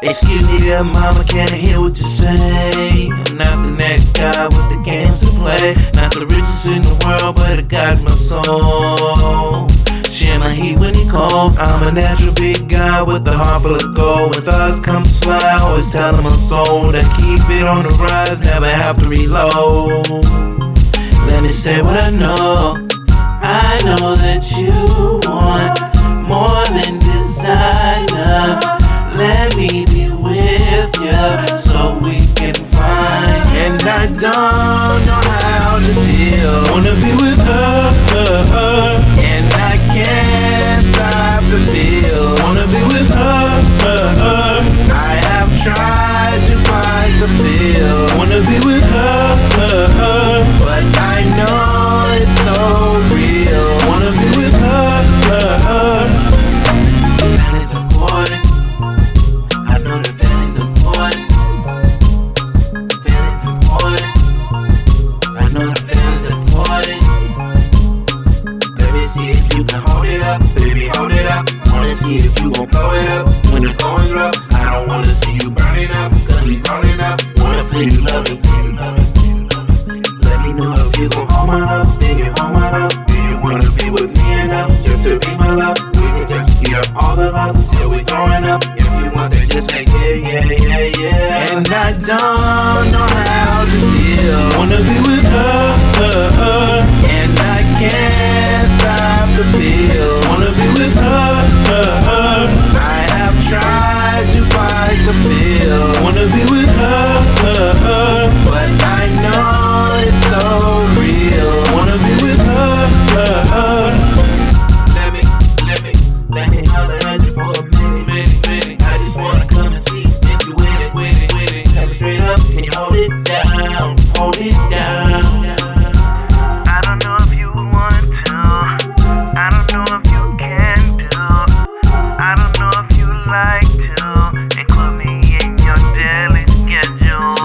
Excuse me, dear mama, can't hear what you say. I'm not the next guy with the games to play. Not the richest in the world, but I got my soul. Share my heat when you cold. I'm a natural big guy with a heart full of gold. When thoughts come to slide, always telling my soul to keep it on the rise, never have to reload. Let me say what I know. I know that you want more than me be with you so we can find. And I don't you can hold it up. Baby, hold it up. Wanna see if you gon' blow it up. When the going rough, I don't wanna see you burning up. Cause we growing up. Wanna feel you love it. Feel you love it. Let me know if you gon' hold my love. Then you hold my love. Do you wanna be with me enough? Just to be my love. We can just give all the love till we growing up. If you want that, just say yeah, yeah, yeah, yeah. And I don't know how to deal. Wanna be with her,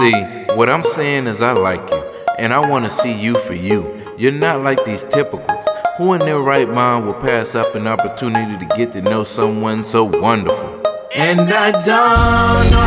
See, what I'm saying is I like you, and I wanna see you for you. You're not like these typicals. Who in their right mind will pass up an opportunity to get to know someone so wonderful? And I don't know